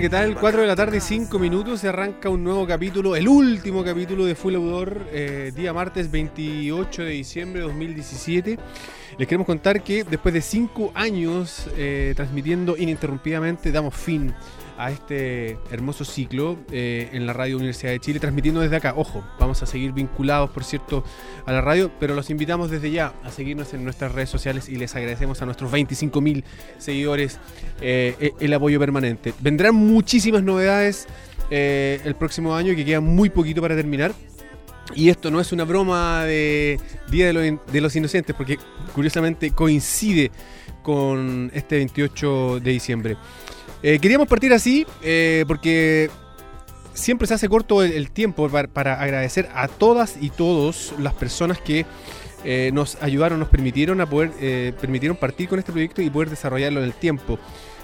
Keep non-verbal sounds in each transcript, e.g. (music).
¿qué tal? 4 de la tarde y 5 minutos se arranca un nuevo capítulo, el último capítulo de Full Outdoor, eh, día martes 28 de diciembre de 2017. Les queremos contar que después de 5 años eh, transmitiendo ininterrumpidamente, damos fin a este hermoso ciclo eh, en la Radio Universidad de Chile, transmitiendo desde acá. Ojo, vamos a seguir vinculados, por cierto, a la radio, pero los invitamos desde ya a seguirnos en nuestras redes sociales y les agradecemos a nuestros 25.000 seguidores eh, el apoyo permanente. Vendrán muchísimas novedades eh, el próximo año, que queda muy poquito para terminar. Y esto no es una broma de Día de, los Inocentes, porque curiosamente coincide con este 28 de diciembre. Eh, queríamos partir así eh, porque siempre se hace corto el, tiempo para, agradecer a todas y todos las personas que eh, nos ayudaron, nos permitieron a poder permitieron partir con este proyecto y poder desarrollarlo en el tiempo.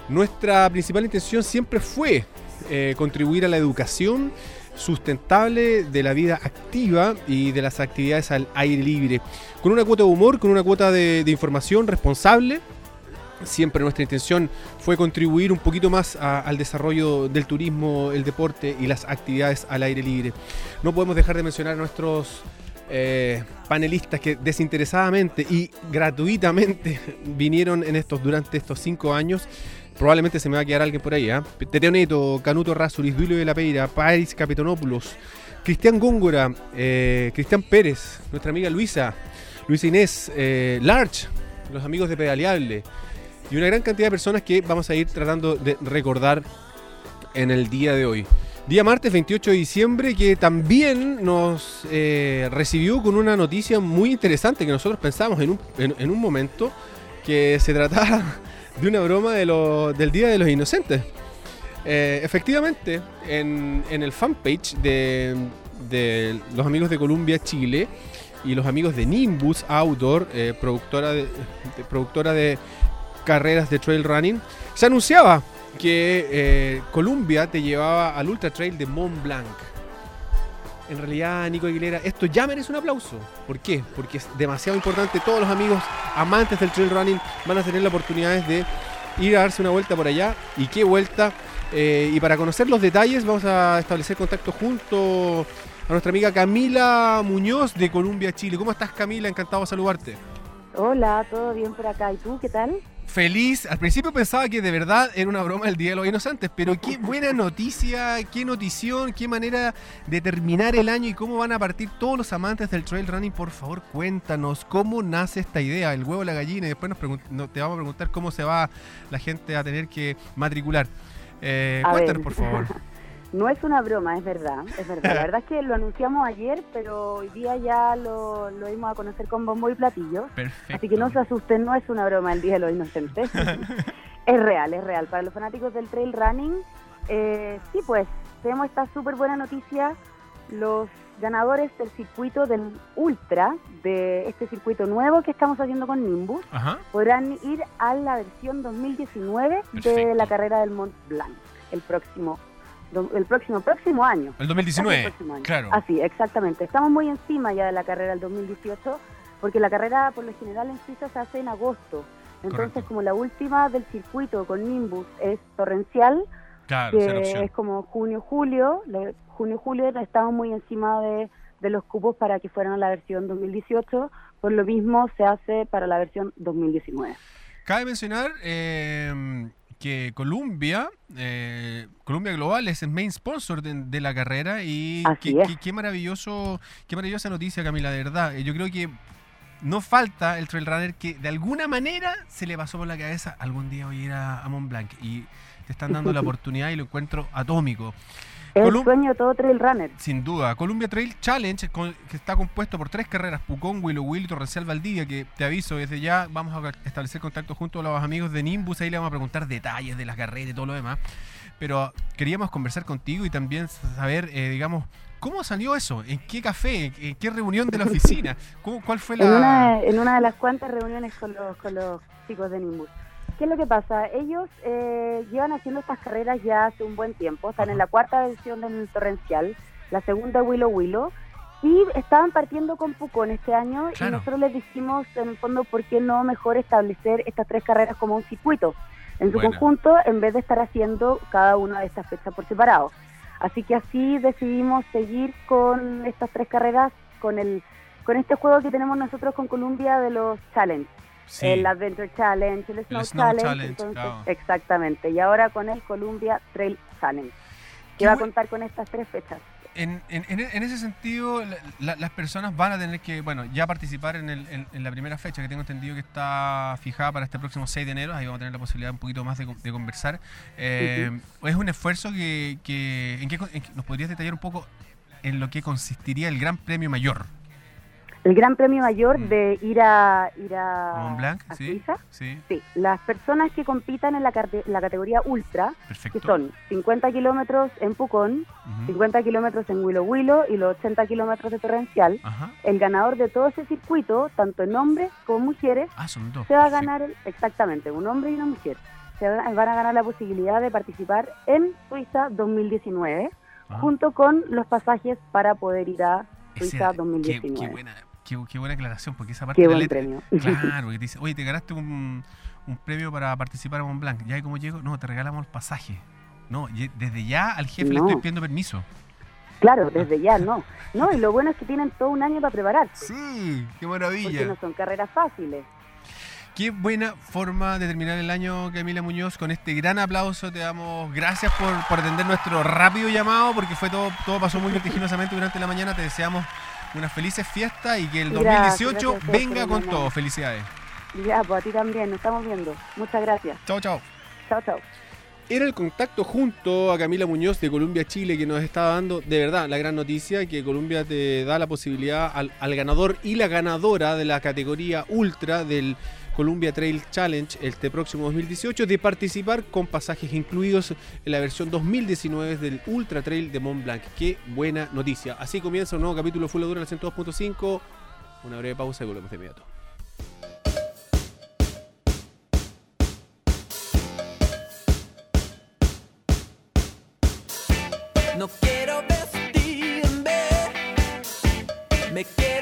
Nuestra principal intención siempre fue contribuir a la educación sustentable de la vida activa y de las actividades al aire libre, con una cuota de humor, con una cuota de información responsable Siempre nuestra intención fue contribuir un poquito más al desarrollo del turismo, el deporte y las actividades al aire libre. No podemos dejar de mencionar a nuestros eh, panelistas que desinteresadamente y gratuitamente (laughs) vinieron en estos durante estos cinco años. Probablemente se me va a quedar alguien por ahí. ¿eh? Teteo Neto, Canuto Rasuris, Duilio de la Peira, Paris Capitanopoulos, Cristian Góngora, eh, Cristian Pérez, nuestra amiga Luisa, Luisa Inés, eh, Larch, los amigos de Pedaleable y una gran cantidad de personas que vamos a ir tratando de recordar en el día de hoy. Día martes 28 de diciembre que también nos eh, recibió con una noticia muy interesante que nosotros pensamos en un, en, un momento que se trataba (laughs) de una broma de del Día de los Inocentes. Eh, efectivamente, en, en, el fanpage de, de, los amigos de Columbia Chile y los amigos de Nimbus Outdoor, eh, productora, de, productora de carreras de trail running, se anunciaba que eh, Columbia te llevaba al Ultra Trail de Mont Blanc. En realidad, Nico Aguilera, esto ya merece un aplauso. ¿Por qué? Porque es demasiado importante. Todos los amigos amantes del trail running van a tener la oportunidad de ir a darse una vuelta por allá. ¿Y qué vuelta? Eh, y para conocer los detalles, vamos a establecer contacto junto a nuestra amiga Camila Muñoz de Columbia, Chile. ¿Cómo estás, Camila? Encantado de saludarte. Hola, todo bien por acá. ¿Y tú qué tal? Feliz. Al principio pensaba que de verdad era una broma el Día de los Inocentes, pero qué buena noticia, qué notición, qué manera de terminar el año y cómo van a partir todos los amantes del trail running. Por favor, cuéntanos cómo nace esta idea, el huevo, la gallina, y después nos te vamos a preguntar cómo se va la gente a tener que matricular. Eh, cuéntanos, por favor. (laughs) No es una broma, es verdad, es verdad. La verdad es que lo anunciamos ayer, pero hoy día ya lo, lo dimos a conocer con bombo y platillo. Perfecto. Así que no se asusten, no es una broma el Día de los Inocentes. (laughs) es real, es real. Para los fanáticos del trail running, eh, sí, pues tenemos esta súper buena noticia. Los ganadores del circuito del Ultra, de este circuito nuevo que estamos haciendo con Nimbus, podrán ir a la versión 2019 de la carrera del Mont Blanc el próximo el próximo próximo año. El 2019, claro. Así, exactamente. Estamos muy encima ya de la carrera del 2018, porque la carrera por lo general en Suiza se hace en agosto. Entonces, como la última del circuito con Nimbus es torrencial, que es como junio-julio, junio-julio estamos muy encima de, de los cupos para que fueran a la versión 2018, por lo mismo se hace para la versión 2019. Cabe mencionar eh, que Columbia, eh, Columbia Global es el main sponsor de, la carrera y qué, maravilloso, qué maravillosa noticia Camila, de verdad. Eh, yo creo que no falta el trail runner que de alguna manera se le pasó por la cabeza algún día voy a ir a Mont Blanc y te están dando la (laughs) oportunidad y lo encuentro atómico. Es el sueño de todo trail runner. Sin duda. Columbia Trail Challenge, que está compuesto por tres carreras, Pucón, Willow Will y Torrencial Valdivia, que te aviso, desde ya vamos a establecer contacto junto a los amigos de Nimbus, ahí le vamos a preguntar detalles de las carreras y todo lo demás. Pero queríamos conversar contigo y también saber, eh, digamos, ¿Cómo salió eso? ¿En qué café? ¿En qué reunión de la oficina? ¿Cómo, ¿Cuál fue la...? En una, en una de las cuantas reuniones con los, con los chicos de Nimbus. ¿Qué es lo que pasa? Ellos eh, llevan haciendo estas carreras ya hace un buen tiempo, están en la cuarta edición del Torrencial, la segunda Willow Willow, y estaban partiendo con Pucón este año y nosotros les dijimos en el fondo por qué no mejor establecer estas tres carreras como un circuito. en su conjunto en vez de estar haciendo cada una de estas fechas por separado. Así que así decidimos seguir con estas tres carreras, con el con este juego que tenemos nosotros con Columbia de los Challenge, Sí. el Adventure Challenge, el Snow, Snow Challenge, Challenge, entonces, claro. exactamente, y ahora con el Columbia Trail Challenge, Qué va a contar con estas tres fechas. En, en- en- en ese sentido, la- la- las personas van a tener que, bueno, ya participar en, el- en- en la primera fecha que tengo entendido que está fijada para este próximo 6 de enero. Ahí vamos a tener la posibilidad un poquito más de, con- de conversar. Eh, Es un esfuerzo que, que- ¿en qué con- en qué- nos podrías detallar un poco en lo que consistiría el Gran Premio Mayor. El Gran Premio Mayor Mm. de ir a ir a, Blanc, a sí, Suiza. sí, Sí, las personas que compitan en la, categoría ultra, perfecto. que son 50 kilómetros en Pucón, Ujú. 50 kilómetros en Willow Willow y los 80 kilómetros de Torrencial, Ajá. el ganador de todo ese circuito, tanto en hombres como mujeres, Ah, son dos. se va a perfecto. ganar el- exactamente un hombre y una mujer. Se va- van a ganar la posibilidad de participar en Suiza 2019, Ajá. junto con los pasajes para poder ir a Ese Suiza qué, 2019. qué buena, qué, qué buena aclaración, porque esa parte Qué de la buen letra, premio. (laughs) Claro, porque te dice, oye, te ganaste un, un premio para participar en Mont Blanc. ¿Ya y cómo llego? No, te regalamos el pasaje. No, y- desde ya al jefe le estoy pidiendo permiso. Claro, desde ya no. No, y lo bueno es que tienen todo un año para prepararse, Sí, qué porque maravilla. no son carreras fáciles. Qué buena forma de terminar el año, Camila Muñoz. Con este gran aplauso te damos gracias por, por atender nuestro rápido llamado, porque fue todo, todo pasó muy vertiginosamente durante la mañana. Te deseamos unas felices fiestas y que el Gracias, 2018 gracias a ustedes venga con todo. Felicidades. Ya, pues a ti también, nos estamos viendo. Muchas gracias. Chao, chao. Chao, chao. Era el contacto junto a Camila Muñoz de Colombia Chile que nos estaba dando de verdad la gran noticia que Colombia te da la posibilidad al, al ganador y la ganadora de la categoría ultra del Columbia Trail Challenge este próximo 2018 de participar con pasajes incluidos en la versión 2019 del Ultra Trail de Mont Blanc. Qué buena noticia. Así comienza un nuevo capítulo Full Dura en el 102.5. Una breve pausa y volvemos de inmediato. No quiero vestirme, me quiero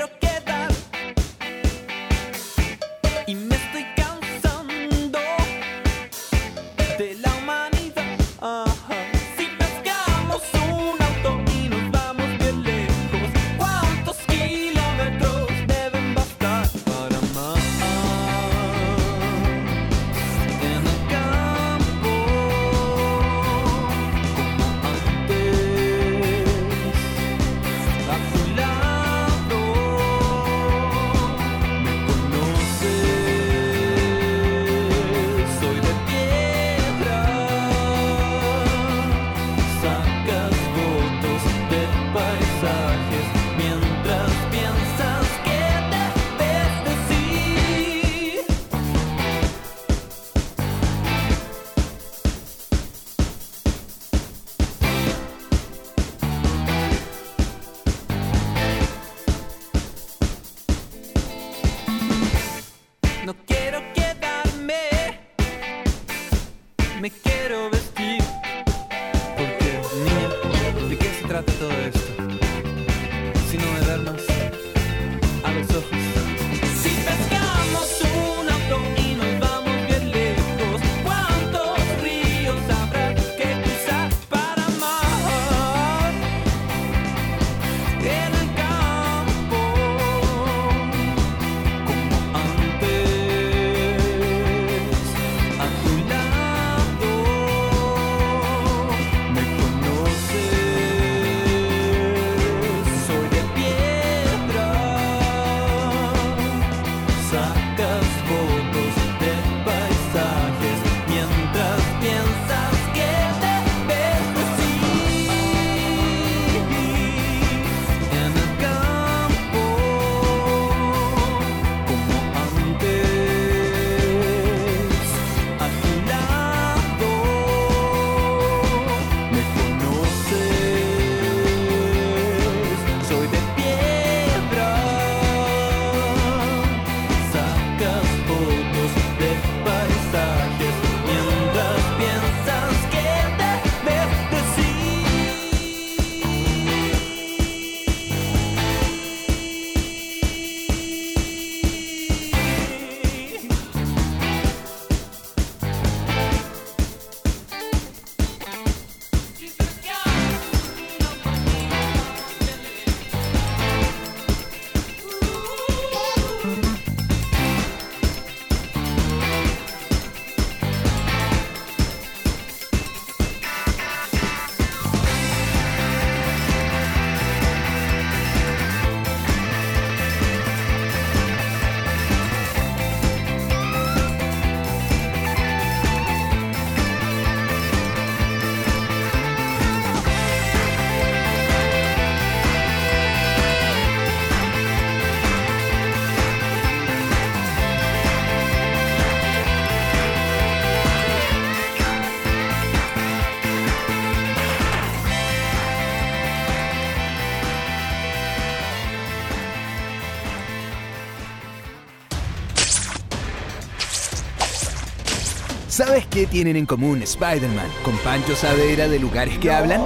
¿Sabes qué tienen en común Spider-Man con Pancho Savera de lugares que hablan?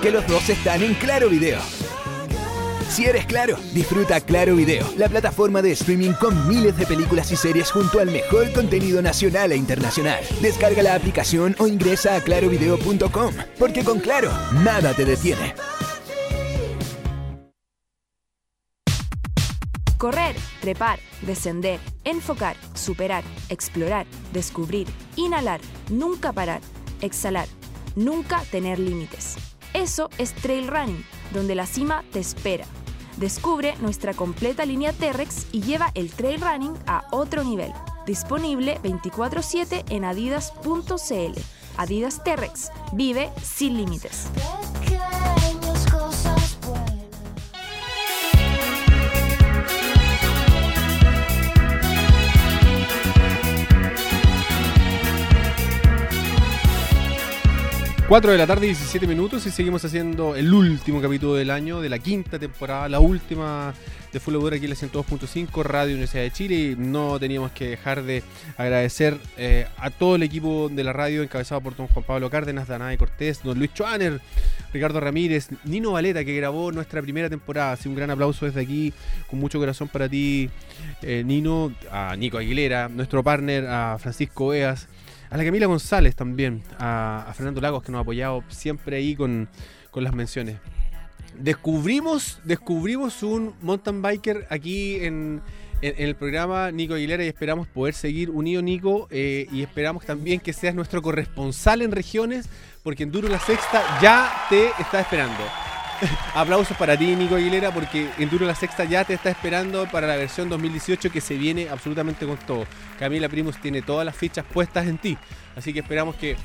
Que los dos están en Claro Video. Si eres Claro, disfruta Claro Video, la plataforma de streaming con miles de películas y series junto al mejor contenido nacional e internacional. Descarga la aplicación o ingresa a clarovideo.com, porque con Claro, nada te detiene. Correr, trepar, descender, enfocar, superar, explorar, descubrir, inhalar, nunca parar, exhalar, nunca tener límites. Eso es trail running, donde la cima te espera. Descubre nuestra completa línea T-Rex y lleva el trail running a otro nivel. Disponible 24/7 en adidas.cl. Adidas T-Rex. Vive sin límites. 4 de la tarde, 17 minutos y seguimos haciendo el último capítulo del año de la quinta temporada, la última de Full Labor aquí en la 102.5 Radio Universidad de Chile. Y no teníamos que dejar de agradecer eh, a todo el equipo de la radio encabezado por don Juan Pablo Cárdenas, Danae Cortés, don Luis Chuaner, Ricardo Ramírez, Nino Valeta que grabó nuestra primera temporada, así un gran aplauso desde aquí, con mucho corazón para ti eh, Nino, a Nico Aguilera, nuestro partner, a Francisco Eas, a la Camila González también, a, Fernando Lagos que nos ha apoyado siempre ahí con, con las menciones. Descubrimos, descubrimos un mountain biker aquí en, en- en el programa Nico Aguilera y esperamos poder seguir unido Nico eh, y esperamos también que seas nuestro corresponsal en regiones porque Enduro La Sexta ya te está esperando. (laughs) Aplausos para ti Nico Aguilera porque Enduro La Sexta ya te está esperando para la versión 2018 que se viene absolutamente con todo. Camila Primus tiene todas las fichas puestas en ti, así que esperamos que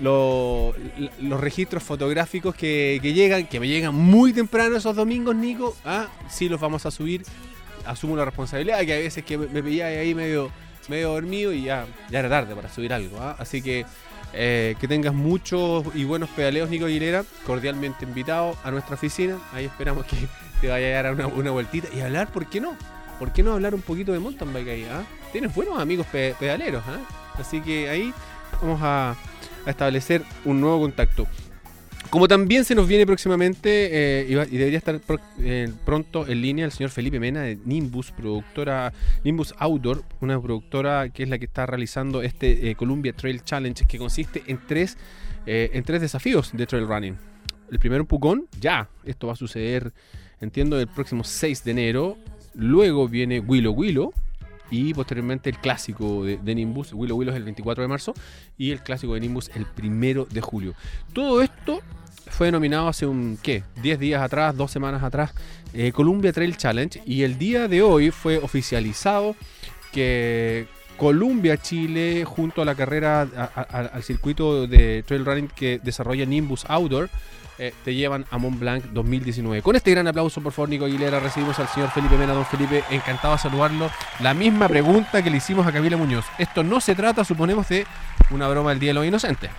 lo- los registros fotográficos que, llegan, que me llegan muy temprano esos domingos, Nico, ah, sí los vamos a subir. Asumo la responsabilidad, que a veces que me, me ahí medio, medio dormido y ya, ya era tarde para subir algo. ah. Así que eh, que tengas muchos y buenos pedaleos, Nico Aguilera. Cordialmente invitado a nuestra oficina. Ahí esperamos que te vaya a dar una, una vueltita y hablar, ¿por qué no? ¿Por qué no hablar un poquito de mountain bike ahí? ah? Tienes buenos amigos pe- pedaleros, ah. así que ahí vamos a, a establecer un nuevo contacto. Como también se nos viene próximamente eh, y, debería estar eh, pronto en línea el señor Felipe Mena de Nimbus, productora Nimbus Outdoor, una productora que es la que está realizando este eh, Columbia Trail Challenge que consiste en tres, en tres desafíos de trail running. El primero en Pucón, ya, esto va a suceder, entiendo, el próximo 6 de enero. Luego viene Willow Willow y posteriormente el clásico de, de Nimbus. Willow Willow es el 24 de marzo y el clásico de Nimbus el primero de julio. Todo esto fue denominado hace un, ¿qué? 10 días atrás, dos semanas atrás, eh, Columbia Trail Challenge. Y el día de hoy fue oficializado que Columbia Chile, junto a la carrera, al circuito de trail running que desarrolla Nimbus Outdoor, eh, te llevan a Mont Blanc 2019. Con este gran aplauso, por favor, Nico Aguilera, recibimos al señor Felipe Mena. Don Felipe, encantado de saludarlo. La misma pregunta que le hicimos a Camila Muñoz. Esto no se trata, suponemos, de una broma del Día de los Inocentes.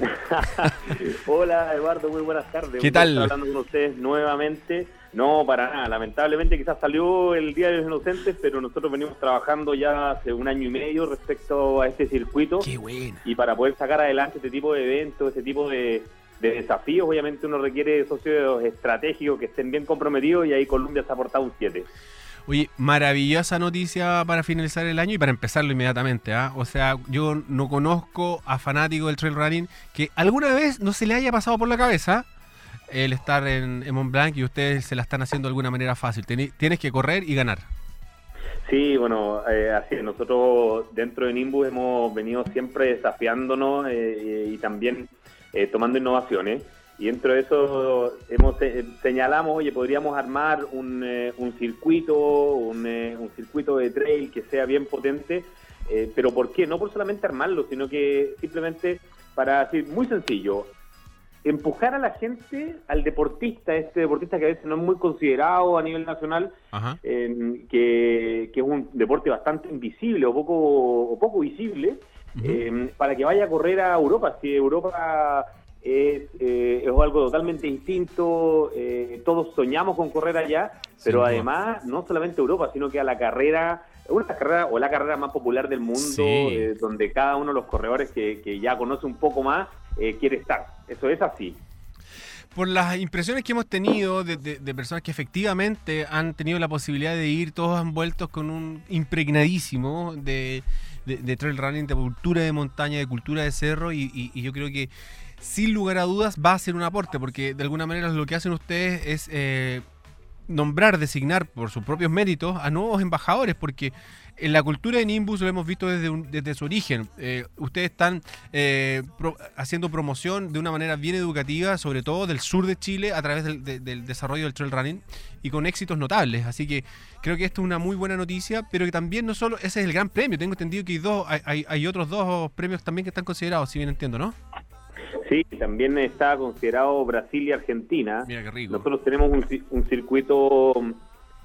(laughs) Hola Eduardo, muy buenas tardes. ¿Qué Un tal? hablando con ustedes nuevamente. No, para nada. Lamentablemente quizás salió el Día de los Inocentes, pero nosotros venimos trabajando ya hace un año y medio respecto a este circuito. Qué buena. Y para poder sacar adelante este tipo de eventos, este tipo de, de desafíos, obviamente uno requiere socios estratégicos que estén bien comprometidos y ahí Colombia se ha aportado un 7. Oye, maravillosa noticia para finalizar el año y para empezarlo inmediatamente. ¿ah? O sea, yo no conozco a fanático del trail running que alguna vez no se le haya pasado por la cabeza el estar en, en Mont Blanc y ustedes se la están haciendo de alguna manera fácil. Tienes que correr y ganar. Sí, bueno, eh, así es. Nosotros dentro de Nimbus hemos venido siempre desafiándonos eh, y también eh, tomando innovaciones. Y dentro de eso hemos eh, señalamos, oye, podríamos armar un, eh, un circuito, un, eh, un circuito de trail que sea bien potente. eh, pero ¿por qué? No por solamente armarlo, sino que simplemente para decir, muy sencillo, empujar a la gente, al deportista, este deportista que a veces no es muy considerado a nivel nacional, que, que es un deporte bastante invisible o poco, o poco visible, eh, para que vaya a correr a Europa. Si Europa es, eh, es algo totalmente distinto, eh, todos soñamos con correr allá, pero duda. además no solamente Europa, sino que a la carrera una carrera o la carrera más popular del mundo, Sí. eh, donde cada uno de los corredores que, que ya conoce un poco más eh, quiere estar. Eso es así. Por las impresiones que hemos tenido de, de- de personas que efectivamente han tenido la posibilidad de ir todos envueltos con un impregnadísimo de, de- de trail running, de cultura de montaña, de cultura de cerro, y, y- y yo creo que sin lugar a dudas va a ser un aporte, porque de alguna manera lo que hacen ustedes es eh, nombrar, designar por sus propios méritos a nuevos embajadores, porque en la cultura de Nimbus lo hemos visto desde, un- desde su origen. Eh, ustedes están eh, pro- haciendo promoción de una manera bien educativa, sobre todo del sur de Chile, a través del, de- del desarrollo del trail running y con éxitos notables. Así que creo que esto es una muy buena noticia, pero que también no solo ese es el gran premio. Tengo entendido que hay, dos, hay- hay otros dos premios también que están considerados, si bien entiendo, ¿no? Sí, también está considerado Brasil y Argentina. Mira qué rico. Nosotros tenemos un, un circuito mm,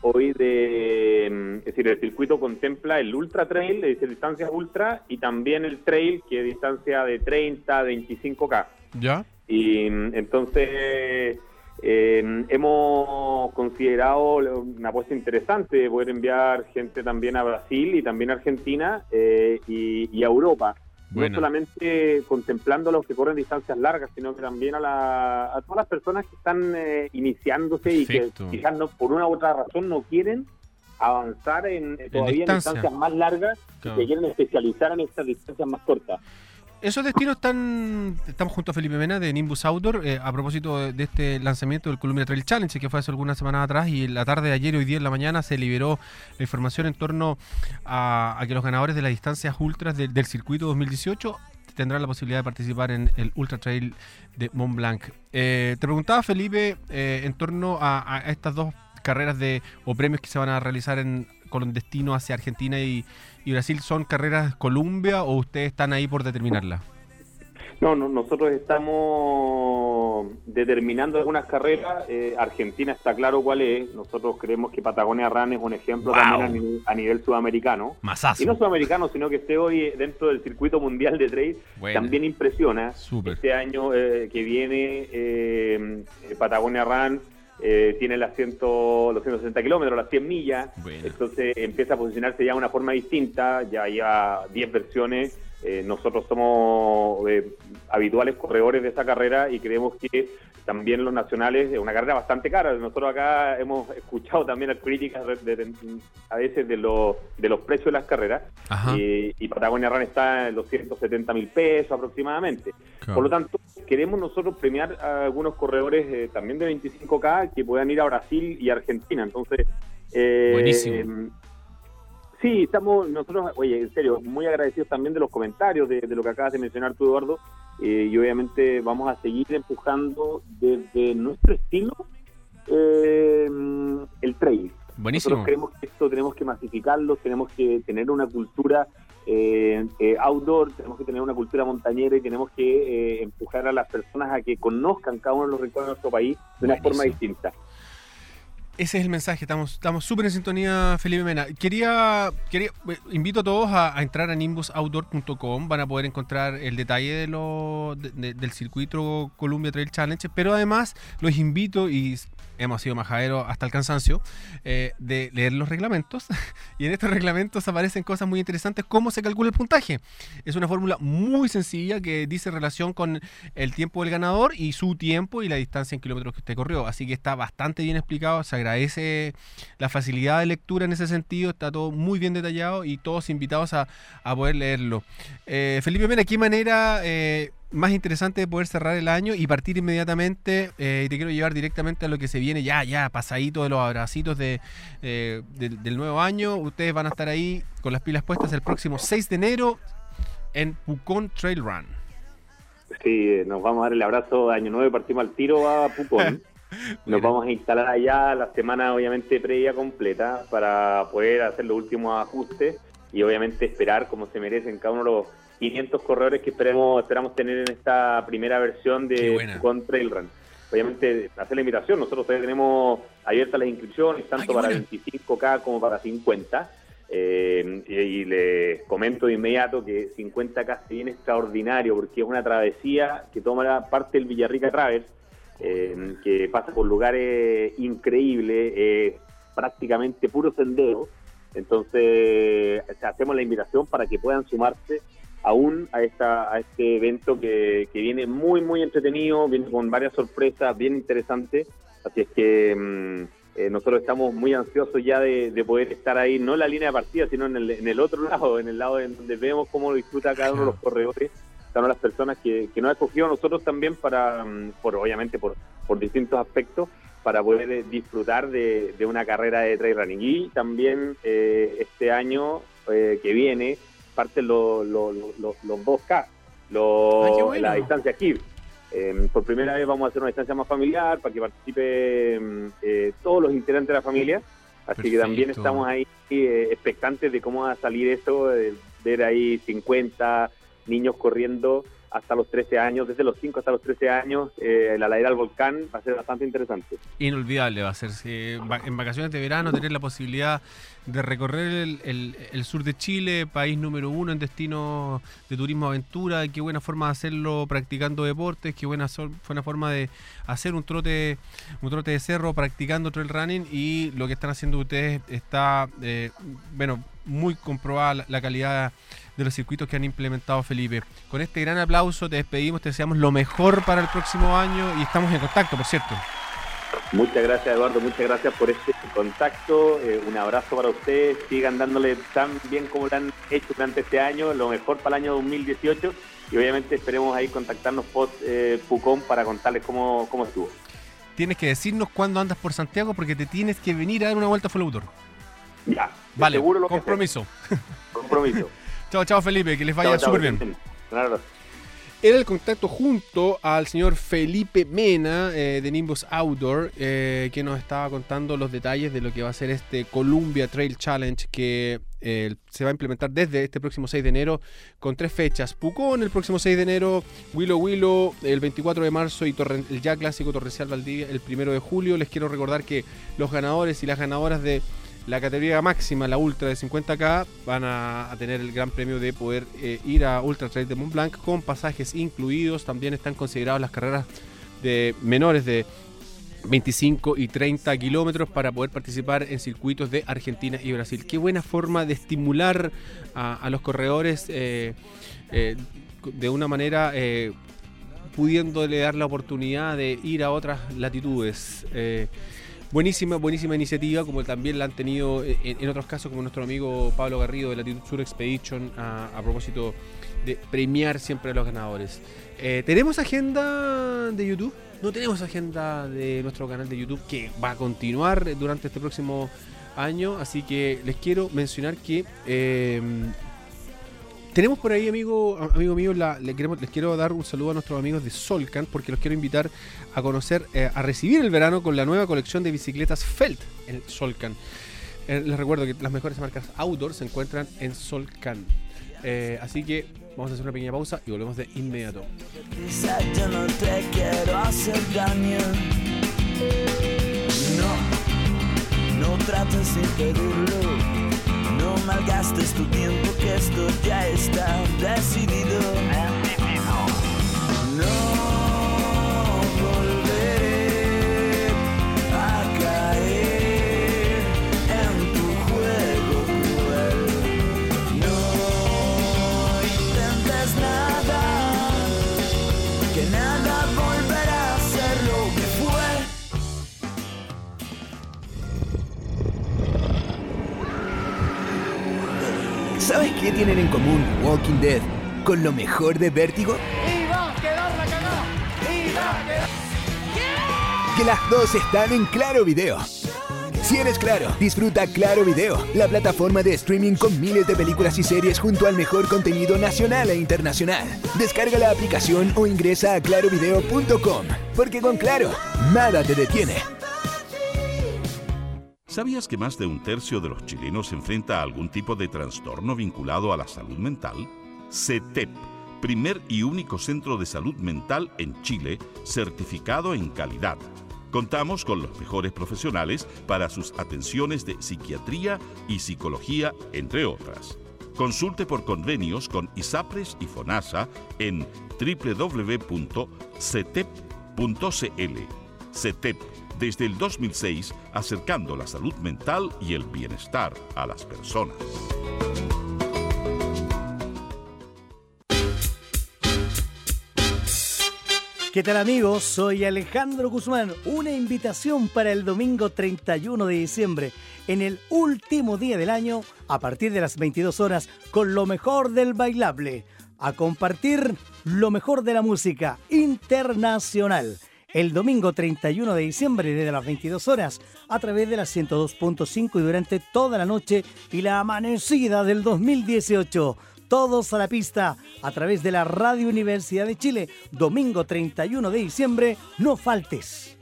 hoy de, mm, es decir, el circuito contempla el ultra trail, es decir, distancias ultra, y también el trail, que es distancia de 30, 25K. ¿Ya? Y mm, entonces eh, hemos considerado una apuesta interesante de poder enviar gente también a Brasil y también a Argentina eh, y, y a Europa. No solamente contemplando a los que corren distancias largas, sino que también a, la- a todas las personas que están eh, iniciándose Perfecto. y que quizás no, por una u otra razón no quieren avanzar en, eh, todavía en distancia. distancias más largas Claro. y se quieren especializar en estas distancias más cortas. Esos destinos están. Estamos junto a Felipe Mena de Nimbus Outdoor eh, a propósito de, este lanzamiento del Columbia Trail Challenge que fue hace algunas semanas atrás y la tarde de ayer hoy día en la mañana se liberó la información en torno a, que los ganadores de las distancias ultras del- circuito 2018 tendrán la posibilidad de participar en el Ultra Trail de Mont Blanc. Eh, te preguntaba Felipe eh, en torno a, a estas dos carreras de o premios que se van a realizar en, con destino hacia Argentina y, y Brasil. ¿Son carreras Columbia o ustedes están ahí por determinarla? No, no, nosotros estamos determinando algunas carreras. Eh, Argentina está claro cuál es. Nosotros creemos que Patagonia Run es un ejemplo Wow. también a nivel, a nivel sudamericano. Masazo. Y no sudamericano, sino que esté hoy dentro del circuito mundial de trail, Buena. también impresiona. Súper. Este año eh, que viene, eh, Patagonia Run eh, tiene las 100, los 160 kilómetros, las 100 millas. Buena. Entonces empieza a posicionarse ya de una forma distinta, ya lleva 10 versiones. Eh, nosotros somos eh, habituales corredores de esa carrera y creemos que también los nacionales es una carrera bastante cara. Nosotros acá hemos escuchado también las críticas de- de- a veces de, los de los precios de las carreras Ajá. y, y Patagonia Run está en los 170 mil pesos aproximadamente. Claro. Por lo tanto, queremos nosotros premiar a algunos corredores eh, también de 25K que puedan ir a Brasil y Argentina. Entonces, eh, Buenísimo. Sí, estamos nosotros, oye, en serio, muy agradecidos también de los comentarios, de, de lo que acabas de mencionar tú, Eduardo, eh, y obviamente vamos a seguir empujando desde nuestro estilo eh, el trail. Buenísimo. Nosotros creemos que esto tenemos que masificarlo, tenemos que tener una cultura eh, eh, outdoor, tenemos que tener una cultura montañera y tenemos que eh, empujar a las personas a que conozcan cada uno de los rincones de nuestro país de una forma distinta. Ese es el mensaje, estamos estamos súper en sintonía, Felipe Mena. Quería, quería invito a todos a, entrar a nimbusoutdoor.com, van a poder encontrar el detalle de lo, de- de- del circuito Columbia Trail Challenge, pero además los invito, y hemos sido majaderos hasta el cansancio, eh, de leer los reglamentos, (laughs) y en estos reglamentos aparecen cosas muy interesantes, cómo se calcula el puntaje. Es una fórmula muy sencilla que dice relación con el tiempo del ganador y su tiempo y la distancia en kilómetros que usted corrió. Así que está bastante bien explicado, se agradece la facilidad de lectura en ese sentido, está todo muy bien detallado y todos invitados a, a poder leerlo. Eh, Felipe Mena, ¿qué manera eh, más interesante de poder cerrar el año y partir inmediatamente? eh, y te quiero llevar directamente a lo que se viene ya, ya, pasadito de los abracitos de, eh, del, nuevo año. Ustedes van a estar ahí con las pilas puestas el próximo 6 de enero en Pucón Trail Run. Sí, eh, nos vamos a dar el abrazo de Año Nuevo y partimos al tiro a Pucón. (laughs) Nos vamos a instalar allá la semana, obviamente, previa completa para poder hacer los últimos ajustes y, obviamente, esperar como se merecen cada uno de los 500 corredores que esperemos, esperamos tener en esta primera versión de. Pucón Trail Run. Obviamente, hacer la invitación. Nosotros todavía tenemos abiertas las inscripciones, tanto para buena. 25K como para 50. Eh, y, y les comento de inmediato que 50K se viene extraordinario porque es una travesía que toma parte del Villarrica Traverse, eh, que pasa por lugares increíbles, eh, prácticamente puro sendero. Entonces, sea, hacemos la invitación para que puedan sumarse aún a, esta, a este evento que, que viene muy, muy entretenido, viene con varias sorpresas bien interesantes. Así es que mm, eh, nosotros estamos muy ansiosos ya de, de poder estar ahí, no en la línea de partida, sino en el, en el otro (laughs) lado, en el lado en donde vemos cómo lo disfruta cada uno de los corredores, de las personas que, que nos ha escogido nosotros también para, mm, por obviamente por, por distintos aspectos, para poder eh, disfrutar de, de una carrera de trail running. Y también eh, este año eh, que viene parten los los los- los 2K, los- Ah, bueno. la distancia KIR. Eh, por primera vez vamos a hacer una distancia más familiar para que participen eh, todos los integrantes de la familia. Así que también Perfecto. estamos ahí eh, expectantes de cómo va a salir eso, de ver ahí 50 niños corriendo hasta los 13 años, desde los 5 hasta los 13 años, eh, la ladera del volcán va a ser bastante interesante. Inolvidable va a ser. va- En vacaciones de verano tener la posibilidad de recorrer el, sur de Chile, país número uno en destino de turismo aventura. Qué buena forma de hacerlo practicando deportes, qué buena buena forma de hacer un trote un trote de cerro practicando trail running y lo que están haciendo ustedes está, eh, bueno, muy comprobada la, la calidad de los circuitos que han implementado Felipe. Con este gran aplauso te despedimos, te deseamos lo mejor para el próximo año y estamos en contacto, por cierto. Muchas gracias Eduardo, muchas gracias por este contacto, eh, un abrazo para ustedes, sigan dándole tan bien como lo han hecho durante este año, lo mejor para el año 2018 y obviamente esperemos ahí contactarnos post eh, Pucón para contarles cómo, cómo estuvo. Tienes que decirnos cuándo andas por Santiago porque te tienes que venir a dar una vuelta a Full Autor. Ya, Vale, seguro lo que compromiso. hacemos. Compromiso. (laughs) Chao, chao Felipe, que les vaya súper bien. estén. Un abrazo. Era el contacto junto al señor Felipe Mena eh, de Nimbus Outdoor, eh, que nos estaba contando los detalles de lo que va a ser este Columbia Trail Challenge que eh, se va a implementar desde este próximo 6 de enero con tres fechas. Pucón el próximo 6 de enero, Willow Willow el 24 de marzo y Torren- el ya clásico Torrencial Valdivia el 1 de julio. Les quiero recordar que los ganadores y las ganadoras de la categoría máxima, la Ultra de 50K, van a, tener el gran premio de poder eh, ir a Ultra Trail de Mont Blanc con pasajes incluidos. También están consideradas las carreras de menores de 25 y 30 kilómetros para poder participar en circuitos de Argentina y Brasil. Qué buena forma de estimular a, los corredores eh, eh, de una manera pudiéndole dar la oportunidad de ir a otras latitudes. Buenísima, buenísima iniciativa, como también la han tenido en, en otros casos, como nuestro amigo Pablo Garrido de Latitud Sur Expedition, a, a propósito de premiar siempre a los ganadores. Eh, ¿Tenemos agenda de YouTube? No tenemos agenda de nuestro canal de YouTube que va a continuar durante este próximo año, así que les quiero mencionar que eh, tenemos por ahí, amigo, amigo mío, la- le queremos- les quiero dar un saludo a nuestros amigos de Solcan porque los quiero invitar a conocer, eh, a recibir el verano con la nueva colección de bicicletas Felt en Solcan. Eh, les recuerdo que las mejores marcas outdoor se encuentran en Solcan. Eh, así que vamos a hacer una pequeña pausa y volvemos de inmediato. No, no trates de impedirlo. Malgastes tu tiempo, que esto ya está decidido. ¿Sabes qué tienen en común Walking Dead con lo mejor de Vértigo? Que las dos están en Claro Video. Si eres claro, disfruta Claro Video, la plataforma de streaming con miles de películas y series junto al mejor contenido nacional e internacional. Descarga la aplicación o ingresa a clarovideo.com, porque con Claro, nada te detiene. ¿Sabías que más de un tercio de los chilenos enfrenta algún tipo de trastorno vinculado a la salud mental? CETEP, primer y único centro de salud mental en Chile, certificado en calidad. Contamos con los mejores profesionales para sus atenciones de psiquiatría y psicología, entre otras. Consulte por convenios con ISAPRES y FONASA en www.cetep.cl. CETEP, desde el 2006 acercando la salud mental y el bienestar a las personas. ¿Qué tal amigos? Soy Alejandro Guzmán. Una invitación para el domingo 31 de diciembre, en el último día del año, a partir de las 22 horas, con lo mejor del bailable, a compartir lo mejor de la música internacional. El domingo 31 de diciembre desde las 22 horas a través de las 102.5 y durante toda la noche y la amanecida del 2018 todos a la pista a través de la Radio Universidad de Chile, domingo 31 de diciembre, no faltes.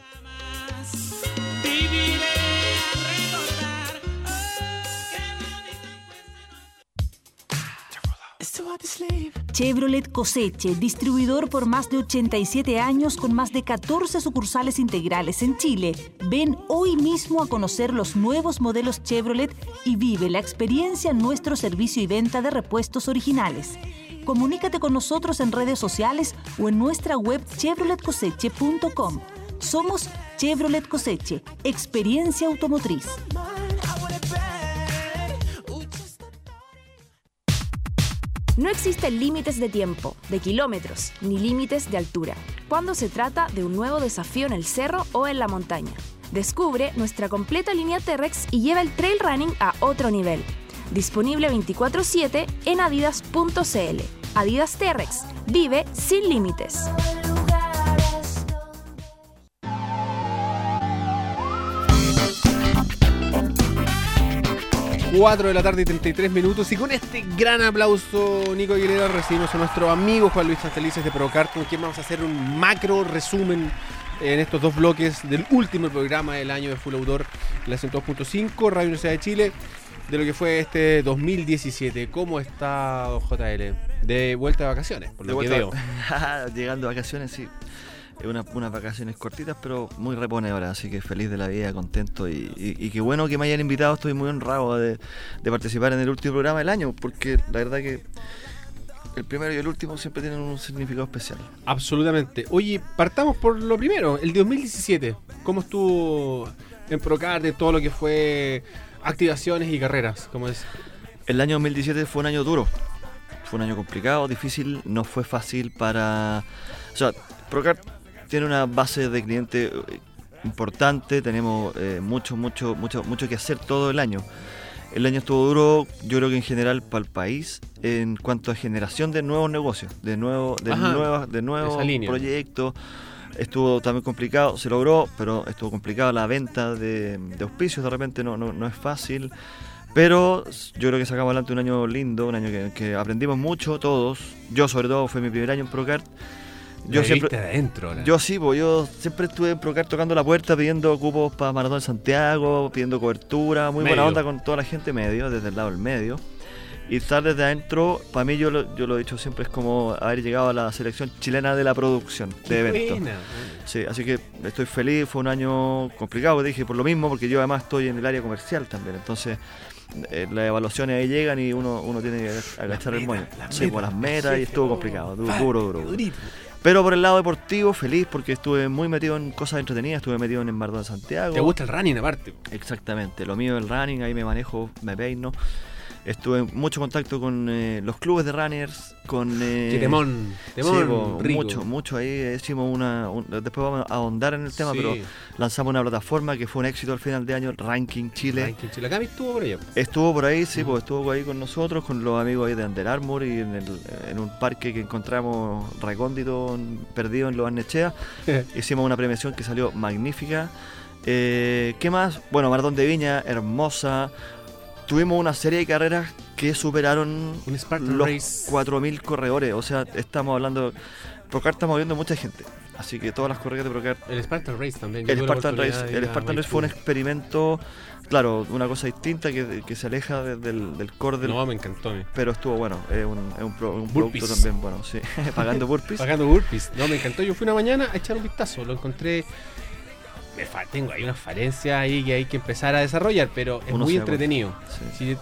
Chevrolet Coseche, distribuidor por más de 87 años con más de 14 sucursales integrales en Chile. Ven hoy mismo a conocer los nuevos modelos Chevrolet y vive la experiencia en nuestro servicio y venta de repuestos originales. Comunícate con nosotros en redes sociales o en nuestra web chevroletcoseche.com. Somos Chevrolet Coseche, experiencia automotriz. No existen límites de tiempo, de kilómetros, ni límites de altura, cuando se trata de un nuevo desafío en el cerro o en la montaña. Descubre nuestra completa línea T-Rex y lleva el trail running a otro nivel. Disponible 24/7 en adidas.cl. Adidas T-Rex. Vive sin límites. 4 de la tarde y 33 minutos. Y con este gran aplauso, Nico Aguilera, recibimos a nuestro amigo Juan Luis Santelices de Procart, con quien vamos a hacer un macro resumen en estos dos bloques del último programa del año de Full Autor, la 102.5, Radio Universidad de Chile, de lo que fue este 2017. ¿Cómo está JL? De vuelta de vacaciones, por De lo que vuelta- veo. (laughs) Llegando de vacaciones, sí. Eh, una- unas vacaciones cortitas, pero muy reponedoras, así que feliz de la vida, contento y, y- y qué bueno que me hayan invitado, estoy muy honrado de, de participar en el último programa del año, porque la verdad que el primero y el último siempre tienen un significado especial. Absolutamente. Oye, partamos por lo primero, el 2017. ¿Cómo estuvo en Procart de todo lo que fue activaciones y carreras? ¿Cómo es? El año 2017 fue un año duro, fue un año complicado, difícil, no fue fácil para... O sea, Procard tiene una base de cliente eh, importante, tenemos eh, mucho, mucho, mucho, mucho que hacer todo el año. El año estuvo duro, yo creo que en general para el país, en cuanto a generación de nuevos negocios, de, nuevo, de, Ajá, nuevas, de nuevos proyectos. Estuvo también complicado, se logró, pero estuvo complicado la venta de, de auspicios, de repente no, no, no es fácil. Pero yo creo que sacamos adelante un año lindo, un año que, que aprendimos mucho todos. Yo sobre todo fue mi primer año en Procart. Yo La siempre, adentro, yo sí, yo siempre estuve en Procart tocando la puerta pidiendo cupos para Maratón Santiago, pidiendo cobertura, muy buena Medio. onda con toda la gente medio, desde el lado del medio. Y estar desde adentro, para mí yo lo, yo lo he dicho siempre, es como haber llegado a la selección chilena de la producción de eventos. buena. Sí, así que estoy feliz, fue un año complicado, dije por lo mismo, porque yo además estoy en el área comercial también, entonces eh, las evaluaciones ahí llegan y uno, uno tiene que agachar el moño. Sí, por las metas y estuvo complicado, du- duro, duro. duro. Pero por el lado deportivo, feliz porque estuve muy metido en cosas entretenidas, estuve metido en el Mar de Santiago. ¿Te gusta el running aparte? Exactamente, lo mío es el running, ahí me manejo, me peino. Estuve en mucho contacto con eh, los clubes de runners, con... eh, Qué temón, temón sí, po, rico. mucho, mucho. Ahí hicimos una... un- después vamos a ahondar en el tema, Sí. pero lanzamos una plataforma que fue un éxito al final de año, Ranking Chile. Ranking Chile. Acá estuvo por allá. Estuvo por ahí, sí, pues estuvo ahí con nosotros, con los amigos ahí de Under Armour y en, el- en un parque que encontramos recóndito, perdido en Los Arnechea. (laughs) Hicimos una premiación que salió magnífica. Eh, ¿Qué más? Bueno, Maratón de Viña, hermosa. Tuvimos una serie de carreras que superaron los Race. 4.000 corredores. O sea, estamos hablando... Procart está moviendo mucha gente. Así que todas las corridas de Procart El Spartan Race también. el Spartan Race, el Spartan Race fue un experimento, claro, una cosa distinta que, que se aleja de- del, del core del. No, me encantó mí. Pero estuvo bueno, es un, es un, pro- un producto también bueno, sí. (laughs) Pagando burpees. Pagando burpees. No, me encantó. Yo fui una mañana a echar un vistazo. Lo encontré. Me tengo ahí unas falencias ahí que hay que empezar a desarrollar, pero es Uno muy entretenido. Sí,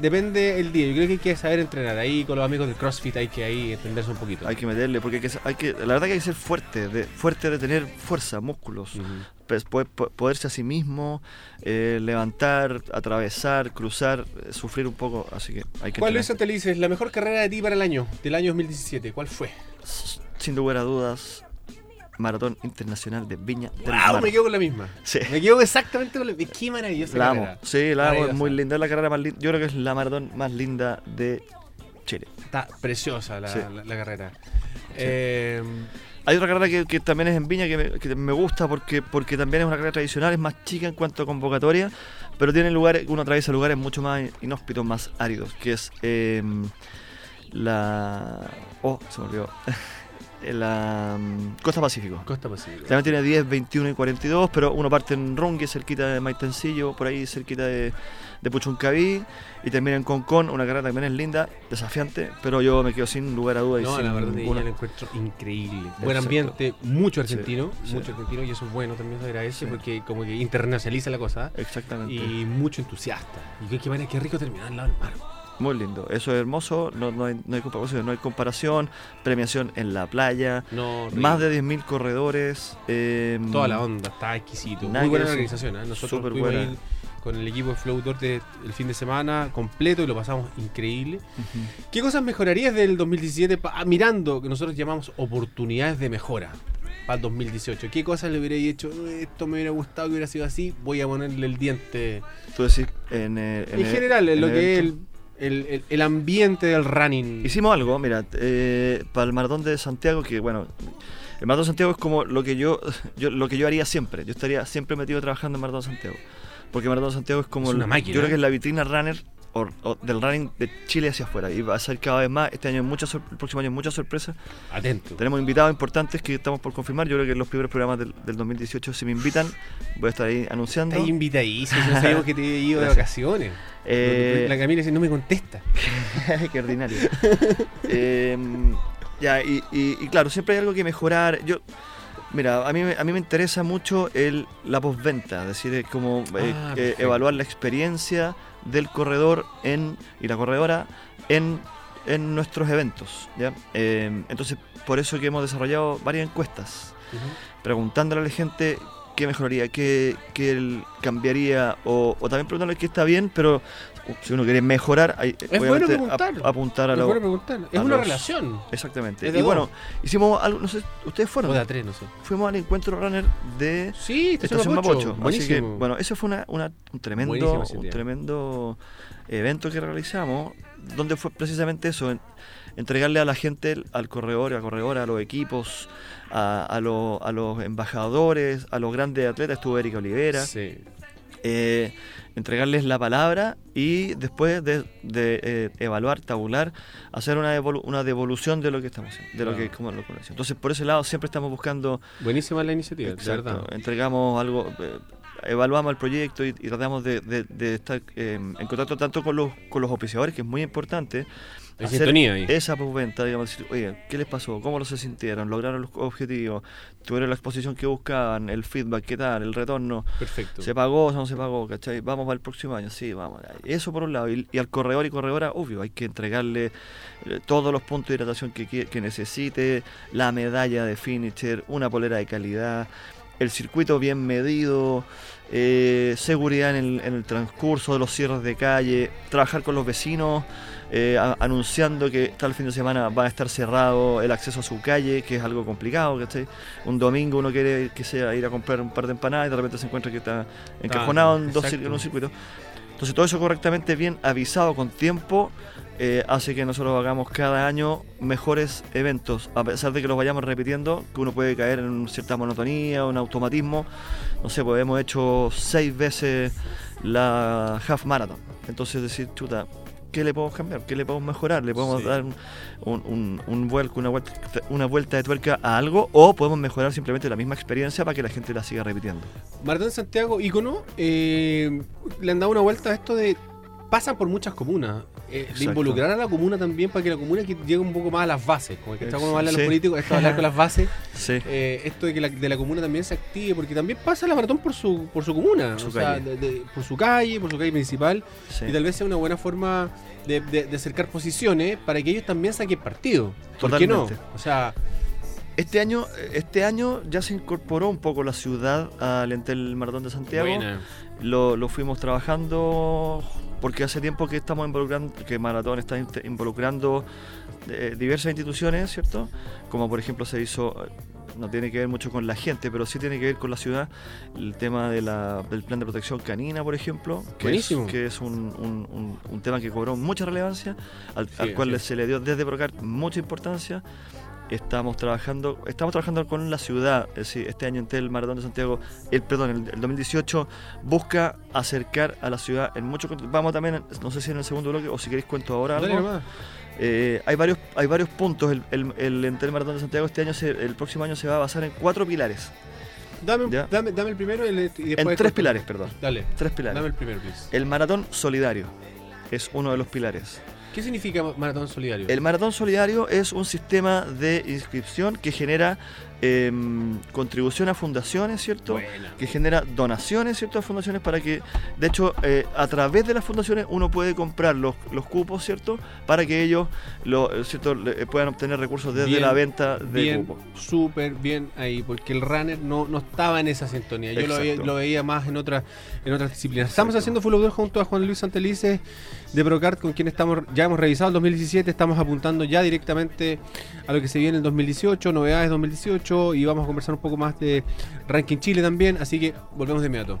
depende el día. Yo creo que hay que saber entrenar. Ahí con los amigos del CrossFit hay que ahí entenderse un poquito. Hay que meterle, porque hay que, hay que- la verdad que hay que ser fuerte, de, fuerte de tener fuerza, músculos. pues, poder- po- poderse a sí mismo, eh, levantar, atravesar, cruzar, eh, sufrir un poco, así que hay que ¿Cuál es, Antelices, la mejor carrera de ti para el año, del año 2017? ¿Cuál fue? Sin lugar a dudas, Maratón Internacional de Viña del ¡Wow! Mar. Me quedo con la misma. Sí. Me quedo exactamente con la misma. Qué maravillosa La amo. carrera. Sí, la amo, es muy linda. Es la carrera más linda. Yo creo que es la maratón más linda de Chile. Está preciosa la, Sí. la- la carrera. Eh, Hay otra carrera que, que también es en Viña que me, que me gusta porque, porque también es una carrera tradicional, es más chica en cuanto a convocatoria, pero tiene lugares, uno atraviesa lugares mucho más inhóspitos, más áridos, que es eh, la... Oh, se me olvidó. (laughs) la mm, Costa Pacífico. Costa Pacífico. También tiene 10, 21 y 42, pero uno parte en Rungue, cerquita de Maitencillo, por ahí cerquita de, de Puchuncaví, y termina en Concón, una carrera también es linda, desafiante, pero yo me quedo sin lugar a dudas. y No, sin la verdad ninguna- encuentro increíble. Buen ambiente, mucho argentino, sí. mucho argentino y eso es bueno también se agradece Sí. porque como que internacionaliza la cosa Exactamente. y mucho entusiasta. Y qué, qué, qué rico terminar al lado del mar. Muy lindo, eso es hermoso, no, no, hay, no, hay comparación, no hay comparación, premiación en la playa, No, más de 10.000 corredores. eh, Toda la onda, está exquisito. Muy buena organización. ¿eh? Nosotros fuimos buena. con el equipo de Flow Dorte el fin de semana completo y lo pasamos increíble. ¿Qué cosas mejorarías del 2017 pa- ah, mirando que nosotros llamamos oportunidades de mejora para el 2018? ¿Qué cosas le hubiera hecho? "Eh, Esto me hubiera gustado que hubiera sido así, voy a ponerle el diente. Tú decís, en, En, el- general, en lo el que es el, el- el- el ambiente del running. Hicimos algo, mira, eh, para el maratón de Santiago, que bueno, el maratón de Santiago es como lo que yo, yo lo que yo haría siempre. Yo estaría siempre metido trabajando en maratón de Santiago. Porque maratón de Santiago es como Es una el- máquina. yo creo que es la vitrina runner o- o del running de Chile hacia afuera y va a ser cada vez más. Este año muchas el próximo año muchas sorpresas. Atento. Tenemos invitados importantes que estamos por confirmar. Yo creo que en los primeros programas del, del 2018 si me invitan voy a estar ahí anunciando. Estás invitadísimo, (laughs) no sabíamos que te había ido de vacaciones. Eh, La Camila dice, no me contesta. (laughs) Qué ordinario. (laughs) Eh, ya, y, y- y claro, siempre hay algo que mejorar. Yo, mira, a mí, a mí me interesa mucho el, la postventa, es decir, como eh, Ah, eh, evaluar la experiencia del corredor en, y la corredora en, en nuestros eventos. ¿ya? Eh, entonces, por eso que hemos desarrollado varias encuestas preguntándole a la gente qué mejoraría, qué, qué cambiaría, o, o también preguntándole qué está bien, pero uh, si uno quiere mejorar, hay, Es bueno preguntar. ap- apuntar a Es lo- bueno preguntar. Es a una los- relación. Exactamente. Y dos. bueno, hicimos algo, no sé, ustedes fueron. O de a tres, no sé. Fuimos al encuentro runner de Sí, Estación Mapocho. Así que, bueno, ese fue una, una- un tremendo, un tremendo evento que realizamos, donde fue precisamente eso, en- entregarle a la gente, al corredor, a la corredora, a los equipos, a, a los- a los embajadores, a los grandes atletas, estuvo Erika Olivera, Sí. Eh, entregarles la palabra y después de, de, eh, evaluar, tabular, hacer una, devolu- una devolución de lo que estamos haciendo, de lo Claro. que como lo conocemos. Entonces, por ese lado siempre estamos buscando Buenísima la iniciativa, de Exacto. verdad. Entregamos algo, eh, evaluamos el proyecto y, y tratamos de, de- de estar eh, en contacto tanto con los, con los auspiciadores, que es muy importante. Hay hacer sintonía ahí. Esa postventa, digamos, decir, oye, ¿qué les pasó? ¿Cómo lo se sintieron? ¿Lograron los objetivos? ¿Tuvieron la exposición que buscaban? ¿El feedback? ¿Qué tal? ¿El retorno? Perfecto. ¿Se pagó o no se pagó? ¿Cachai? Vamos para el próximo año, sí, vamos. Eso por un lado. Y, y al corredor y corredora, obvio, hay que entregarle eh, todos los puntos de hidratación que, que necesite, la medalla de finisher, una polera de calidad, el circuito bien medido, eh, seguridad en el, en el transcurso de los cierres de calle, trabajar con los vecinos, eh, a- anunciando que tal fin de semana va a estar cerrado el acceso a su calle, que es algo complicado, ¿cachai? Un domingo uno quiere que sea ir a comprar un par de empanadas y de repente se encuentra que está encajonado en, dos, en un circuito. Entonces todo eso correctamente bien avisado con tiempo eh, hace que nosotros hagamos cada año mejores eventos, a pesar de que los vayamos repitiendo, que uno puede caer en cierta monotonía, un automatismo. No sé, pues hemos hecho seis veces la half marathon. Entonces decir, chuta, ¿qué le podemos cambiar? ¿Qué le podemos mejorar? ¿Le podemos Sí. dar un, un- un- un vuelco, una vuelta, una vuelta de tuerca a algo? ¿O podemos mejorar simplemente la misma experiencia para que la gente la siga repitiendo? Maratón de Santiago, ícono, eh, le han dado una vuelta a esto de. Pasan por muchas comunas. Eh, de involucrar a la comuna también para que la comuna que llegue un poco más a las bases. Como que está como a los políticos, esto de hablar con las bases. Sí. eh, esto de que la, de la comuna también se active, porque también pasa la maratón por su, por su comuna, Su o sea, calle. de- de- por su calle, por su calle principal, Sí. y tal vez sea una buena forma de, acercar posiciones para que ellos también saquen partido. ¿Por qué no? Totalmente. O sea, Este año, este año ya se incorporó un poco la ciudad al Entel Maratón de Santiago. Buena. Lo, lo fuimos trabajando porque hace tiempo que estamos involucrando, que Maratón está involucrando eh, diversas instituciones, ¿cierto? Como por ejemplo se hizo, eh, no tiene que ver mucho con la gente, pero sí tiene que ver con la ciudad, el tema de la- del plan de protección canina, por ejemplo, que Buenísimo. es, que es un, un- un- un tema que cobró mucha relevancia, al, Sí, al cual es. se le dio desde Procar mucha importancia. Estamos trabajando, estamos trabajando con la ciudad, es decir, este año en el Maratón de Santiago, el perdón, el, el 2018 busca acercar a la ciudad en mucho cont- vamos también, no sé si en el segundo bloque o si queréis cuento ahora algo. Eh, hay varios hay varios puntos, el, el, el Entel Maratón de Santiago este año, se- el próximo año se va a basar en cuatro pilares, Dame, dame, dame el primero y, el- y después... en tres pilares, perdón, Dale, tres pilares. dame el primero, please. El Maratón Solidario es uno de los pilares. ¿Qué significa ma- maratón solidario? El Maratón Solidario es un sistema de inscripción que genera em, contribución a fundaciones, ¿cierto? Buena. Que genera donaciones, ¿cierto? A fundaciones para que, de hecho, eh, a través de las fundaciones uno puede comprar los, los cupos, ¿cierto? Para que ellos lo, eh, ¿cierto? Le- puedan obtener recursos desde Bien, la venta de bien, cupos. súper bien ahí, porque el runner no, no estaba en esa sintonía. Yo lo veía, Exacto. lo veía más en, otra, en otras disciplinas. Estamos haciendo Full Outdoor junto a Juan Luis Santelices de Procart, con quien estamos ya hemos revisado el 2017, estamos apuntando ya directamente a lo que se viene en el 2018, novedades 2018, y vamos a conversar un poco más de Ranking Chile también, así que volvemos de inmediato.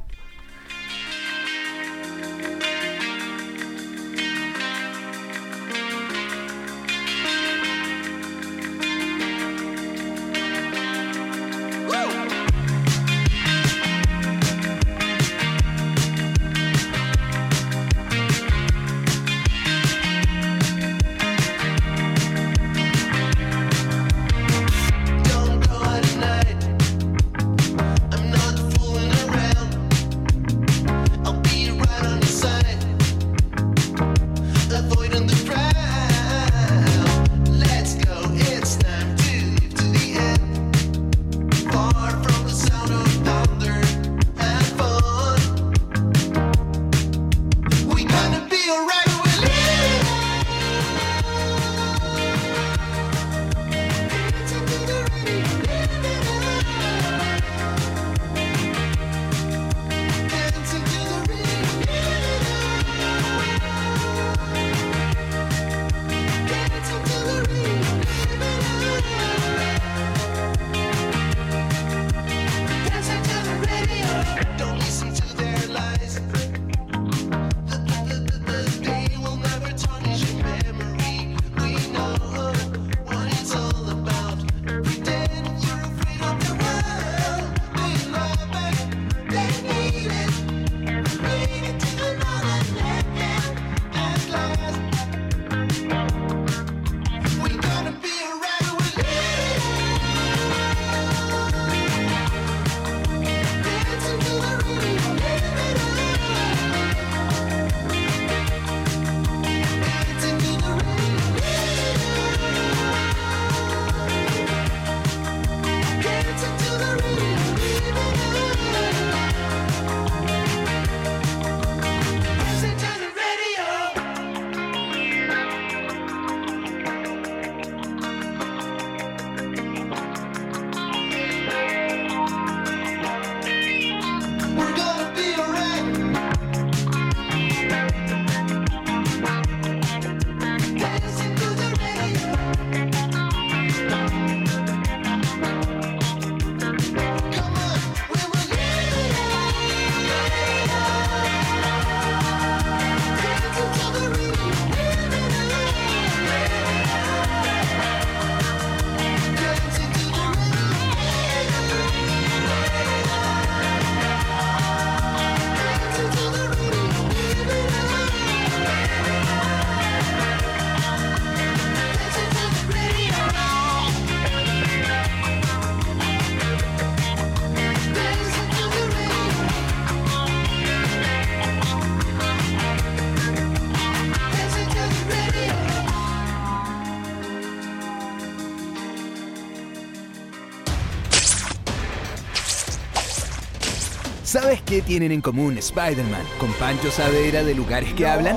¿Sabes qué tienen en común Spider-Man con Pancho Savera de lugares que hablan?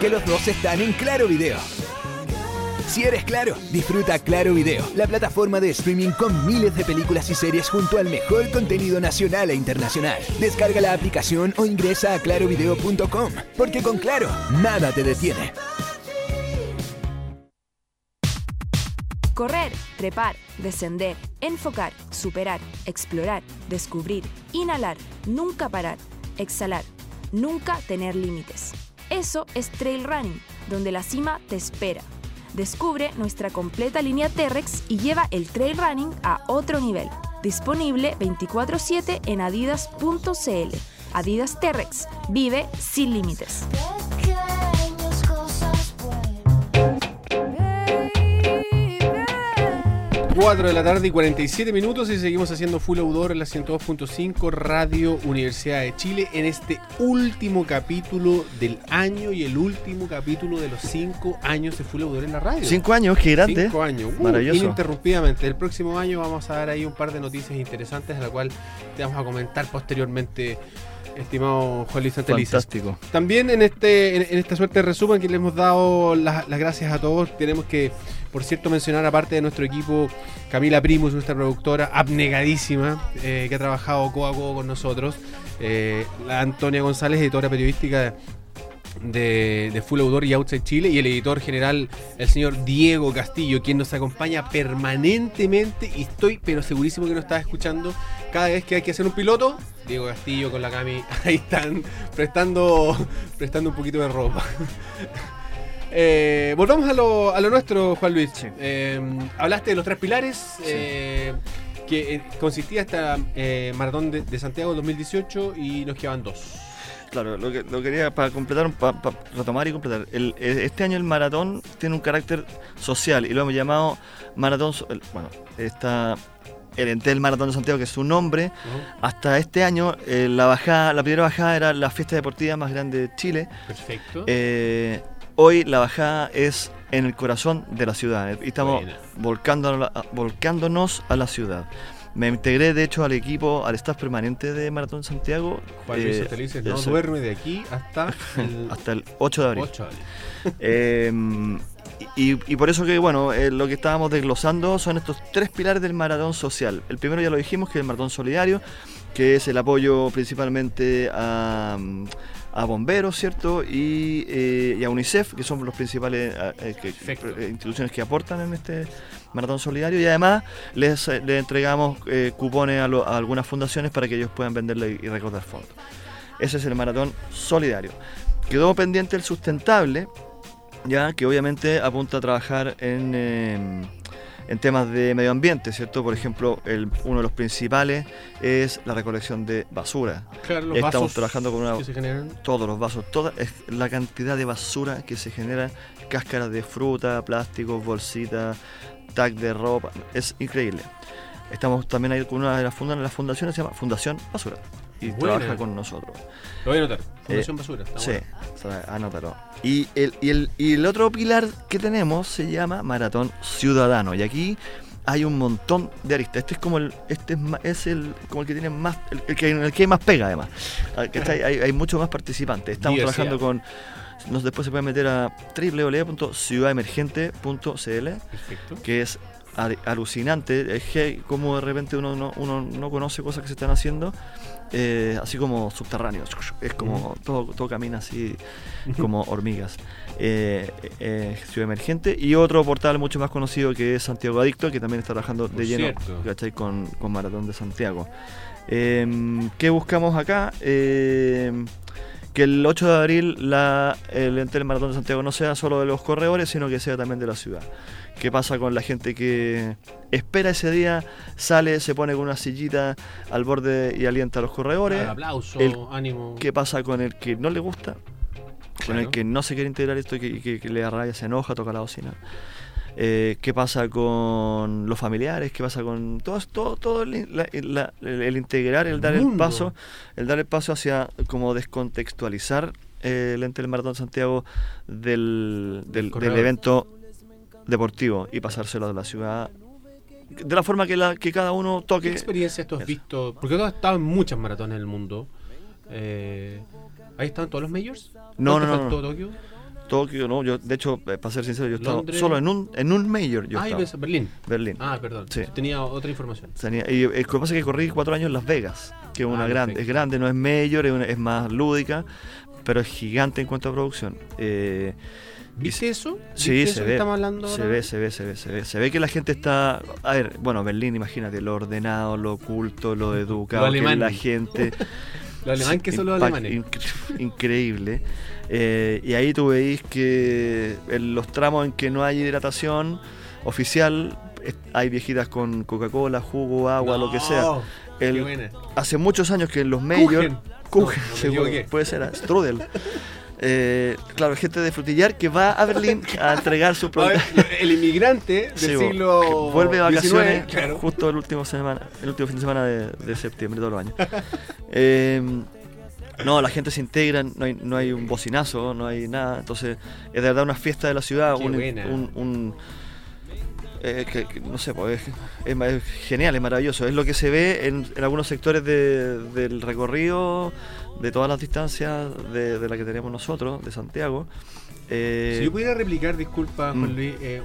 Que los dos están en Claro Video. Si eres claro, disfruta Claro Video, la plataforma de streaming con miles de películas y series junto al mejor contenido nacional e internacional. Descarga la aplicación o ingresa a clarovideo.com, porque con Claro, nada te detiene. Correr, trepar, descender, enfocar, superar, explorar, descubrir, inhalar, nunca parar, exhalar, nunca tener límites. Eso es trail running, donde la cima te espera. Descubre nuestra completa línea T-Rex y lleva el trail running a otro nivel. Disponible 24/7 en adidas.cl. Adidas T-Rex. Vive sin límites. 4 de la tarde y 47 minutos y seguimos haciendo Full Outdoor en la 102.5 Radio Universidad de Chile en este último capítulo del año y el último capítulo de los 5 años de Full Outdoor en la radio. Cinco años, qué grande. 5 años. Uh, Maravilloso. Ininterrumpidamente. El próximo año vamos a dar ahí un par de noticias interesantes, a la cual te vamos a comentar posteriormente, estimado Juan Luis Santelices. Fantástico. También en este en, en esta suerte de resumen que le hemos dado las, las gracias a todos, tenemos que, por cierto, mencionar aparte de nuestro equipo, Camila Primus, nuestra productora, abnegadísima, eh, que ha trabajado codo a codo con nosotros, eh, la Antonia González, editora periodística de, Full Outdoor y Outside Chile, y el editor general, el señor Diego Castillo, quien nos acompaña permanentemente, y estoy pero segurísimo que nos está escuchando cada vez que hay que hacer un piloto. Diego Castillo con la Cami, (laughs) ahí están prestando, prestando un poquito de ropa. Eh, volvamos a lo, a lo nuestro, Juan Luis. Eh, hablaste de los tres pilares, eh, que consistía esta maratón de, de Santiago 2018 y nos quedaban dos. Claro, lo que lo quería para completar, para retomar y completar. El- este año el maratón tiene un carácter social y lo hemos llamado maratón. Bueno, está el Entel Maratón de Santiago, que es su nombre. Hasta este año, eh, la bajada, la primera bajada era la fiesta deportiva más grande de Chile. Perfecto. Eh, hoy la bajada es en el corazón de la ciudad y estamos volcándonos, volcándonos a la ciudad. Me integré, de hecho, al equipo, al staff permanente de Maratón Santiago. Juan Luis Eh, Santelices no eso- duerme de aquí hasta (laughs) el hasta el 8 de abril. 8 de abril. (laughs) Eh, y, y por eso que, bueno, eh, lo que estábamos desglosando son estos tres pilares del maratón social. El primero ya lo dijimos, que es el maratón solidario, que es el apoyo principalmente a, a bomberos, ¿cierto? Y, eh, y a UNICEF, que son los principales eh, eh, que- instituciones que aportan en este maratón solidario. Y además les, les entregamos eh, cupones a, lo- a algunas fundaciones para que ellos puedan venderle y recaudar fondos. Ese es el maratón solidario. Quedó pendiente el sustentable, ya que obviamente apunta a trabajar en, eh, en temas de medio ambiente, ¿cierto? Por ejemplo, el- uno de los principales es la recolección de basura. Claro, los Estamos vasos trabajando con una, que se generan. todos los vasos, toda es la cantidad de basura que se genera, cáscaras de fruta, plásticos, bolsitas, tag de ropa, es increíble. Estamos también ahí con una de las fundaciones, las fundaciones se llama Fundación Basura y Buena. trabaja con nosotros. Lo voy a anotar. Fundación Eh, Basura. está sí, sea, anótalo. Y el, y, el, y el otro pilar que tenemos se llama Maratón Ciudadano. Y aquí hay un montón de aristas. Este es como el, este es, es el, como el que tiene más, el, el que, el que hay más pega además. Ah, ¿cachai? Hay, hay muchos más participantes. Estamos Diversidad. trabajando con. Nos, después se puede meter a www.ciudademergente.cl que es al- alucinante. Es que como de repente uno no, uno no conoce cosas que se están haciendo, eh, así como subterráneos. Es como todo, todo camina así como hormigas. Eh, eh, Ciudad Emergente y otro portal mucho más conocido que es Santiago Adicto, que también está trabajando de Por lleno. Con, con Maratón de Santiago. Eh, ¿Qué buscamos acá? Eh, que el 8 de abril la, el ente del Maratón de Santiago no sea solo de los corredores, sino que sea también de la ciudad. ¿Qué pasa con la gente que espera ese día, sale, se pone con una sillita al borde y alienta a los corredores? Ah, aplauso, El- ánimo. ¿Qué pasa con el que no le gusta? Con el que no se quiere integrar esto y que, que- que le rabia, se enoja, toca la bocina. Eh, ¿Qué pasa con los familiares? ¿Qué pasa con todo, todo, todo el, la- la- el- el integrar, el dar el paso, el dar el paso hacia como descontextualizar eh, el ente del Maratón Santiago del, del, evento deportivo y pasárselo a la ciudad de la forma que, la, que cada uno ¿Qué toque. experiencias tú has visto? Porque tú has estado en muchas maratones en el mundo. Eh, ¿Ahí están todos los majors? No, ¿Cuánto no, no, no. Tokio? Tokio, no, yo, de hecho, eh, para ser sincero, yo he estado solo en un, en un mayor. Yo Ah, estaba. Berlín. Berlín. Ah, perdón. Sí. Tenía otra información. Tenía- y, eh, lo que pasa es que corrí cuatro años en Las Vegas, que es una Ah, grande, perfecto. es grande, no es mayor, es, una- es más lúdica, pero es gigante en cuanto a producción. Eh, ¿Viste eso? Sí, ¿Viste se que ve. estamos hablando se ahora? ve, se ve, se ve, se ve. Se ve que la gente está. A ver, bueno, Berlín, imagínate, lo ordenado, lo oculto, lo educado, Lo que la gente. (laughs) Lo alemán que son los alemanes. incre- increíble. Eh, y ahí tú veis que en los tramos en que no hay hidratación oficial, hay viejitas con Coca-Cola, jugo, agua, lo que sea. El- hace muchos años que en los majors. Kuchen. Kuchen, No, no (laughs) puede ser, ah, Strudel. (laughs) Eh, claro, gente de frutillar que va a Berlín (laughs) a entregar su producto. el inmigrante (laughs) del Sí, siglo vuelve de vacaciones 19, claro. justo el último semana, el último fin de semana de, de septiembre todos los años. Eh, no, la gente se integra, no hay, no hay un bocinazo, no hay nada. Entonces, es de verdad una fiesta de la ciudad, Qué un, buena. un- un- eh, que- que no sé, pues, es, genial, es maravilloso. Es lo que se ve en, en algunos sectores de- del recorrido, de todas las distancias de, de la que tenemos nosotros, de Santiago. Eh, Si yo pudiera replicar, disculpa, Juan Mm. Luis, eh,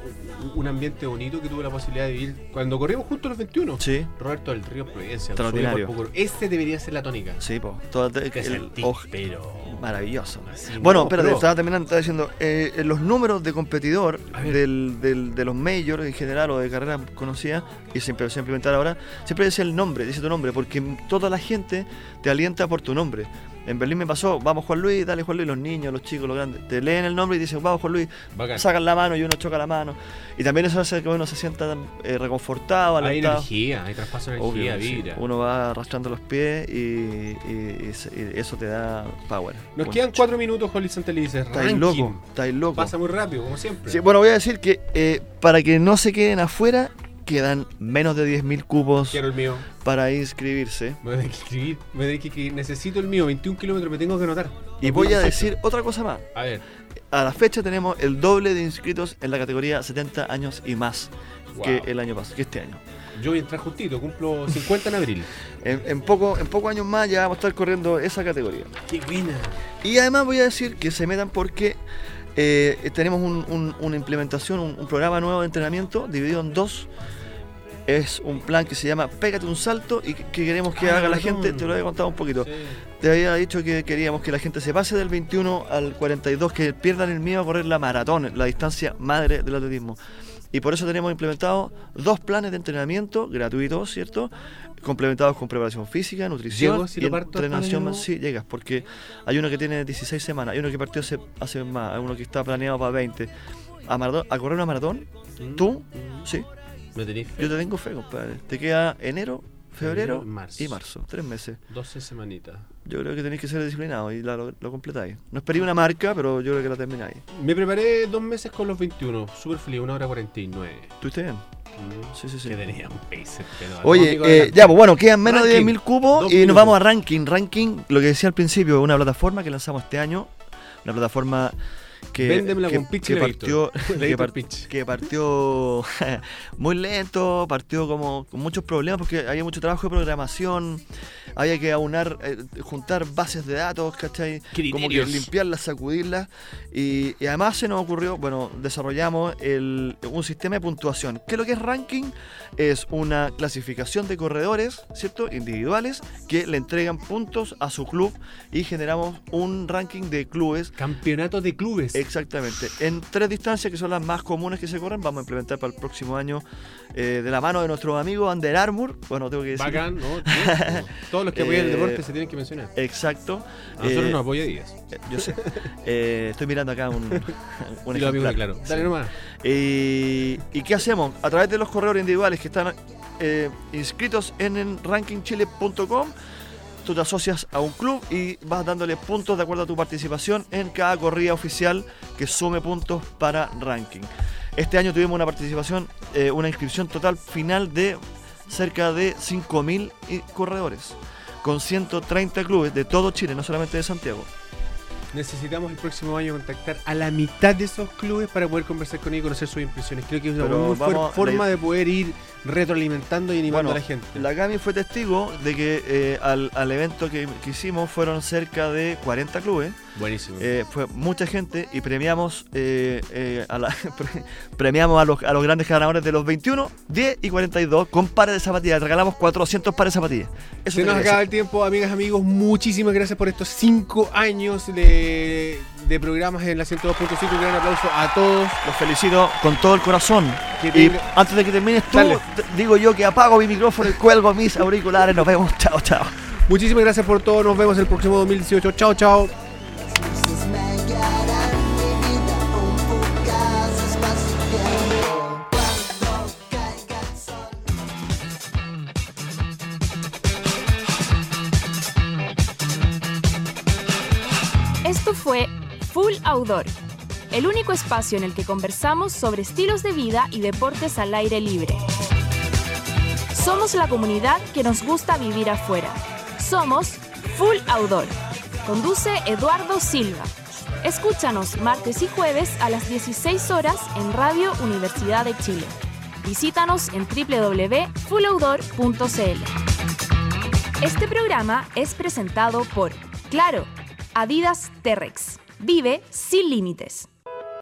un, ambiente bonito que tuve la posibilidad de vivir cuando corrimos juntos los 21. Sí. Roberto del Río Providencia. Extraordinario. Pucuro. Ese debería ser la tónica. Sí, pues. todo- el- sentís, oj- pero Maravilloso. así, Bueno, no, espérate, pro. estaba terminando, estaba diciendo, eh, los números de competidor del, del- de los majors en general o de carreras conocidas, y se empezó a implementar ahora, siempre dice el nombre, dice tu nombre, porque toda la gente te alienta por tu nombre. En Berlín me pasó, vamos Juan Luis, dale Juan Luis, los niños, los chicos, los grandes, te leen el nombre y dicen, vamos Juan Luis, Bacán. sacan la mano y uno choca la mano. Y también eso hace que uno se sienta eh, reconfortado, Hay alentado. energía, hay traspaso de Obvio, energía, sí. vibra. Uno va arrastrando los pies y, y- y se- y eso te da power. Nos quedan cuatro minutos, Juan Luis Santelices. Estáis loco, estáis loco. Pasa muy rápido, como siempre. Sí, bueno, voy a decir que eh, para que no se queden afuera, quedan menos de 10.000 cupos Quiero el mío. para inscribirse. Me voy a escribir, me voy a escribir. Necesito el mío, 21 kilómetros, me tengo que anotar. Y voy a decir otra cosa más. A ver, A la fecha tenemos el doble de inscritos en la categoría 70 años y más que Wow. el año pasado, que este año. yo voy a entrar justito, cumplo 50 en abril. En, en poco, en pocos años más ya vamos a estar corriendo esa categoría. ¡Qué buena! Y además voy a decir que se metan porque eh, tenemos un- un- una implementación, un, un programa nuevo de entrenamiento dividido en dos. Es un plan que se llama Pégate un salto y que, que queremos que Ah, haga la gente. Te lo he contado un poquito. Sí. Te había dicho que queríamos que la gente se pase del 21 al 42, que pierdan el miedo a correr la maratón, la distancia madre del atletismo. Y por eso tenemos implementado dos planes de entrenamiento gratuitos, ¿cierto? Complementados con preparación física, nutrición ¿Llego si y lo parto hasta entrenación. Sí, llegas, porque hay uno que tiene 16 semanas, hay uno que partió hace, hace más, hay uno que está planeado para 20. A, maratón- a correr una maratón, Mm, tú, mm. sí, ¿Me tenéis fe? yo te tengo fe, compadre. Te queda enero, febrero Febrero, marzo. y marzo, tres meses. 12 semanitas. Yo creo que tenéis que ser disciplinados y la- lo, lo completáis. No esperé una marca, pero yo creo que la termináis. Me preparé dos meses con los 21. Súper feliz, una hora 49. ¿Estuviste bien? Mm. Sí, sí, sí. Que tenía un pero Oye, eh, ya, pues bueno, quedan menos de Ranking. 10.000 cupos y nos vamos a Ranking. Ranking, lo que decía al principio, una plataforma que lanzamos este año, una plataforma que, Véndemela que, con pitch que y partió, (laughs) que, el par- pitch. que partió (laughs) muy lento, partió como con muchos problemas porque había mucho trabajo de programación, había que aunar, eh, juntar bases de datos, ¿cachai? Como que Criterios. limpiarlas, sacudirlas. Y, y además se nos ocurrió, bueno, desarrollamos el- un sistema de puntuación. ¿Qué es lo que es ranking? Es una clasificación de corredores, ¿cierto? Individuales que le entregan puntos a su club y generamos un ranking de clubes. Campeonato de clubes. Exactamente. En tres distancias que son las más comunes que se corren, vamos a implementar para el próximo año eh, de la mano de nuestro amigo Under Armour. Bueno, tengo que decir. Bacán, ¿no? (laughs) Todos los que apoyan el deporte se tienen que mencionar. Exacto. A nosotros Eh, nos apoya Díaz. eh, Yo sé. Estoy mirando acá un, un amigos, (laughs) ejemplar. claro. Dale Sí. nomás. ¿Y qué hacemos? A través de los corredores individuales que están inscritos en rankingchile.com, tú te asocias a un club y vas dándole puntos de acuerdo a tu participación en cada corrida oficial que sume puntos para ranking. Este año tuvimos una participación, eh, una inscripción total final de cerca de 5.000 i- corredores, con 130 clubes de todo Chile, no solamente de Santiago. Necesitamos el próximo año contactar a la mitad de esos clubes para poder conversar con ellos y conocer sus impresiones. Creo que es una muy vamos, forma la- de poder ir retroalimentando y animando Bueno, a la gente. La Gami fue testigo de que eh, al, al evento que, que hicimos fueron cerca de 40 clubes Buenísimo. Eh, fue mucha gente y premiamos eh, eh, a, la- (laughs) premiamos a los, a los grandes ganadores de los 21, 10 y 42 con pares de zapatillas. Regalamos 400 pares de zapatillas. Eso Se nos acaba el tiempo, amigas, amigos. Muchísimas gracias por estos cinco años de, de programas en la 102.5. Un gran aplauso a todos. Los felicito con todo el corazón. Y antes de que termines tú, Dale. digo yo que apago mi micrófono y cuelgo mis auriculares. Nos vemos. (laughs) Chao, chao. Muchísimas gracias por todo. Nos vemos el próximo 2018. Chao, chao. Full Outdoor, el único espacio en el que conversamos sobre estilos de vida y deportes al aire libre. Somos la comunidad que nos gusta vivir afuera. Somos Full Outdoor. Conduce Eduardo Silva. Escúchanos martes y jueves a las 16 horas en Radio Universidad de Chile. Visítanos en www.fulloutdoor.cl. Este programa es presentado por Claro, Adidas T-Rex. Vive sin límites.